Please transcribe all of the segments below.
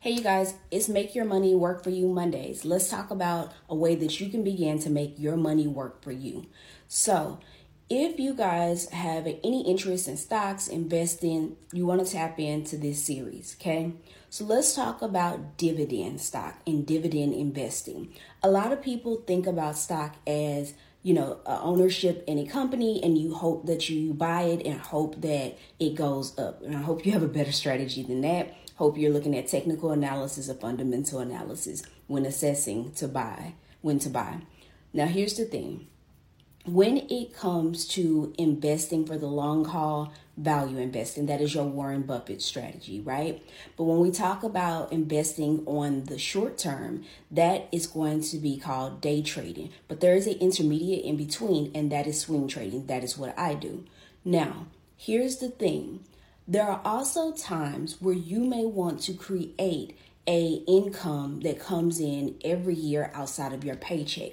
Hey, you guys, it's Make Your Money Work for You Mondays. Let's talk about a way that you can begin to make your money work for you. So, if you guys have any interest in stocks, investing, you want to tap into this series, okay? So let's talk about dividend stock and dividend investing. A lot of people think about stock as you know, ownership in a company and you hope that you buy it and hope that it goes up. And I hope you have a better strategy than that. Hope you're looking at technical analysis or fundamental analysis when assessing to buy, when to buy. Now, here's the thing when it comes to investing for the long haul, value investing, that is your Warren Buffett strategy, right? But when we talk about investing on the short term, that is going to be called day trading. But there is an intermediate in between, and that is swing trading. That is what I do. Now, here's the thing there are also times where you may want to create a income that comes in every year outside of your paycheck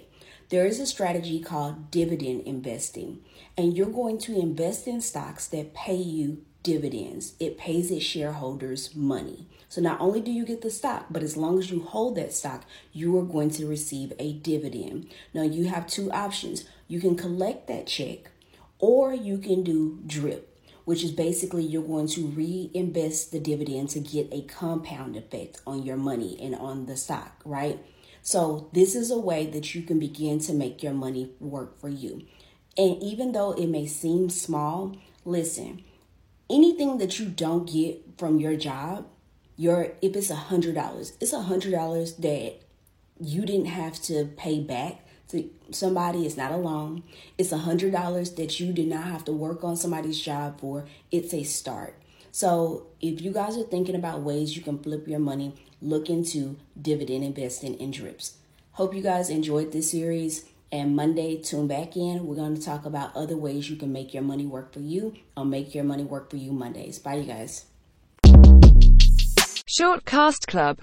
there is a strategy called dividend investing, and you're going to invest in stocks that pay you dividends. It pays its shareholders money. So not only do you get the stock, but as long as you hold that stock, you are going to receive a dividend. Now you have two options. You can collect that check or you can do drip which is basically you're going to reinvest the dividend to get a compound effect on your money and on the stock, right? So, this is a way that you can begin to make your money work for you. And even though it may seem small, listen, anything that you don't get from your job, your if it's a hundred dollars, it's a hundred dollars that you didn't have to pay back to somebody. It's not a loan. It's a hundred dollars that you did not have to work on somebody's job for. It's a start. So if you guys are thinking about ways you can flip your money, look into dividend investing in drips. Hope you guys enjoyed this series. And Monday, tune back in. We're going to talk about other ways you can make your money work for you or make your money work for you Mondays. Bye, you guys. Shortcast Club